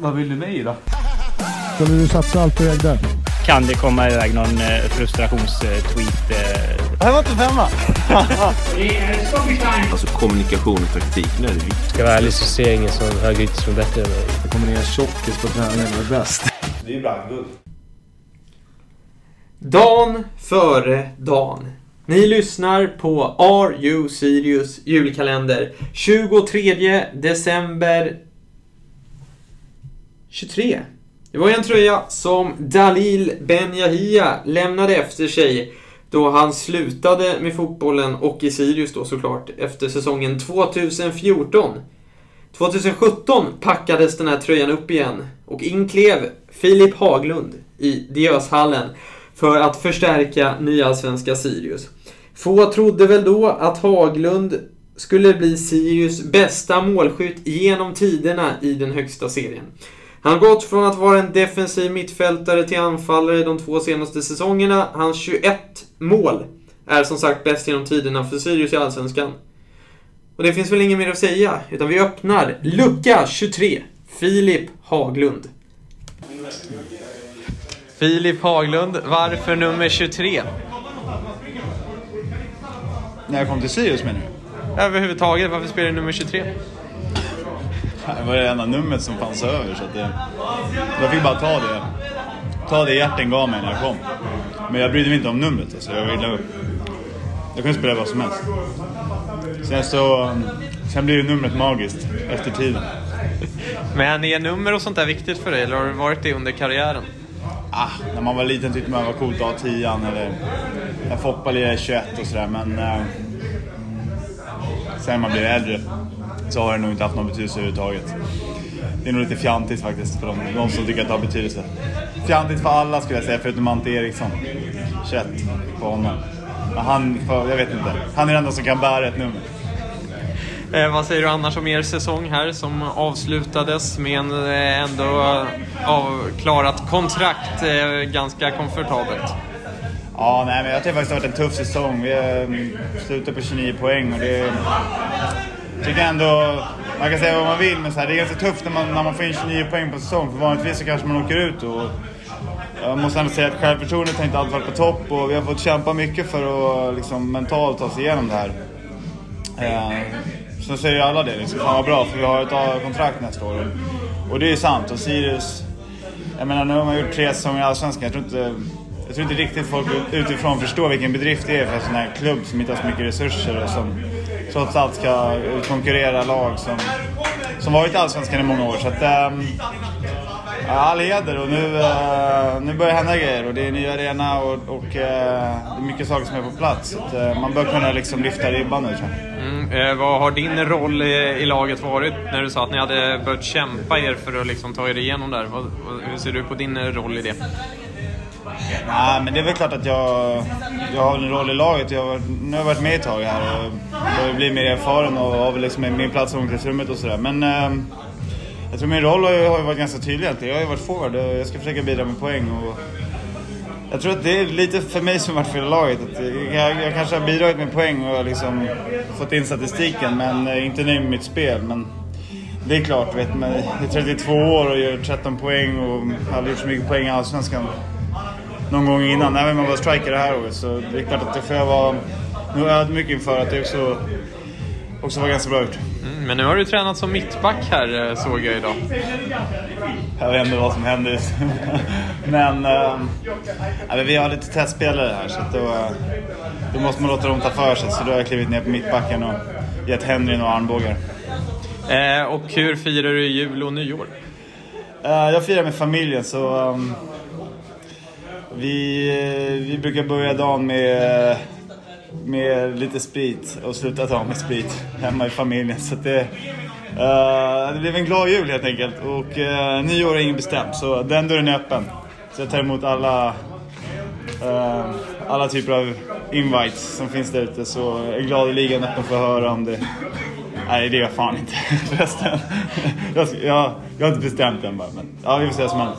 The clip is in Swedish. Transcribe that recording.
Vad vill du mig då? Skulle du satsa allt på ägde? Kan det komma iväg någon eh, frustrationstweet? Eh, Det här var inte femma. Alltså kommunikation och taktik, nu är det viktigt. Ska jag vara ärlig så ser jag ingen som högerytter som är bättre än mig. Det kommer ner tjockis på träningen och är bäst. Det är ju brandguld. Dan före Dan. Ni lyssnar på Are You Serious julkalender 23 december 23. Det var ju en tröja som Dalil Ben Yahia lämnade efter sig då han slutade med fotbollen och i Sirius då såklart efter säsongen 2014. 2017 packades den här tröjan upp igen och in klev Filip Haglund i Diöshallen för att förstärka nyallsvenska Sirius. Få trodde väl då att Haglund skulle bli Sirius bästa målskytt genom tiderna i den högsta serien. Han har gått från att vara en defensiv mittfältare till anfallare de två senaste säsongerna. Hans 21 mål är som sagt bäst genom tiderna för Sirius i Allsvenskan. Och det finns väl inget mer att säga, utan vi öppnar lucka 23. Filip Haglund. Filip Haglund, varför nummer 23? När jag kom till Sirius menar du? Överhuvudtaget, varför spelar du nummer 23? Det var det enda numret som fanns över så att det, jag fick bara ta det. Ta det hjärten gav mig när jag kom. Men jag brydde mig inte om numret alltså. Jag ville... Jag kunde spela vad som helst. Sen så... Sen blir det numret magiskt efter tiden. Men är nummer och sånt där viktigt för dig, eller har det varit det under karriären? Ah, när man var liten tyckte man det var coolt att ha 10 eller... När Foppa lirade 21 och sådär men... Eh, sen när man blir äldre så har det nog inte haft någon betydelse överhuvudtaget. Det är nog lite fjantigt faktiskt för de, de som tycker att det har betydelse. Fjantigt för alla skulle jag säga, förutom Ante Eriksson. 21 på honom. Men han, jag vet inte. Han är den enda som kan bära ett nummer. Eh, vad säger du annars om er säsong här som avslutades med en eh, ändå eh, avklarat kontrakt eh, ganska komfortabelt? Ja, nej, men jag tycker faktiskt det har varit en tuff säsong. Vi mm, slutar på 29 poäng och det... Jag tycker ändå... Man kan säga vad man vill, men så här, det är ganska tufft när man, när man får in 29 poäng på säsong. För vanligtvis så kanske man åker ut och... Jag måste ändå säga att självförtroendet har inte alltid varit på topp och vi har fått kämpa mycket för att liksom, mentalt ta oss igenom det här. Eh, så säger ju alla det, liksom, fan vad bra för vi har ett kontrakt nästa år. Och det är ju sant. Och Sirius... Jag menar, nu har man gjort tre säsonger i Allsvenskan. Jag tror inte... Jag tror inte riktigt folk utifrån förstår vilken bedrift det är för en sån här klubb som inte har så mycket resurser och som trots allt ska konkurrera lag som, som varit i Allsvenskan i många år. Så att, ähm, all heder och nu, äh, nu börjar hända grejer och det är en ny arena och, och äh, det är mycket saker som är på plats. Så att, äh, man bör kunna liksom lyfta ribban nu tror jag. Mm, eh, vad har din roll i, i, laget varit när du sa att ni hade börjat kämpa er för att liksom ta er igenom där? Vad, hur ser du på din roll i det? Nej, men det är väl klart att jag, jag har en roll i laget. Jag har, nu har jag varit med ett tag här och börjar bli mer erfaren och har väl liksom min plats i omklädningsrummet och sådär. Men eh, jag tror min roll har ju, har ju varit ganska tydlig egentligen. Jag har ju varit forward och jag ska försöka bidra med poäng. Och jag tror att det är lite för mig som varit för laget. Att jag, jag kanske har bidragit med poäng och liksom fått in statistiken men eh, inte nöjd med mitt spel. Men det är klart, vet man, jag är 32 år och gör 13 poäng och har aldrig gjort så mycket poäng i Allsvenskan någon gång innan. Även om man var striker det här året. Så det är klart att det får jag vara ödmjuk inför att det också, också var ganska bra gjort. Mm, men nu har du tränat som mittback här såg jag idag. Jag vet inte vad som händer just men, äh, vi har lite testspelare här så då, då måste man låta dem ta för sig. Så då har jag klivit ner på mittbacken och gett Henry några armbågar. Eh, och hur firar du jul och nyår? Uh, jag firar med familjen så um, vi, eh, vi brukar börja dagen med, med lite sprit och sluta dagen med sprit hemma i familjen. Så det, uh, det blev en glad jul helt enkelt. Och uh, nyår är inget bestämt så den dörren är öppen. Så jag tar emot alla, uh, alla typer av invites som finns där ute. Så är gladeligen öppen för att höra om det Nej, det är jag fan inte förresten. Jag, jag, jag har inte bestämt än bara, men ja, vi får se vad som händer.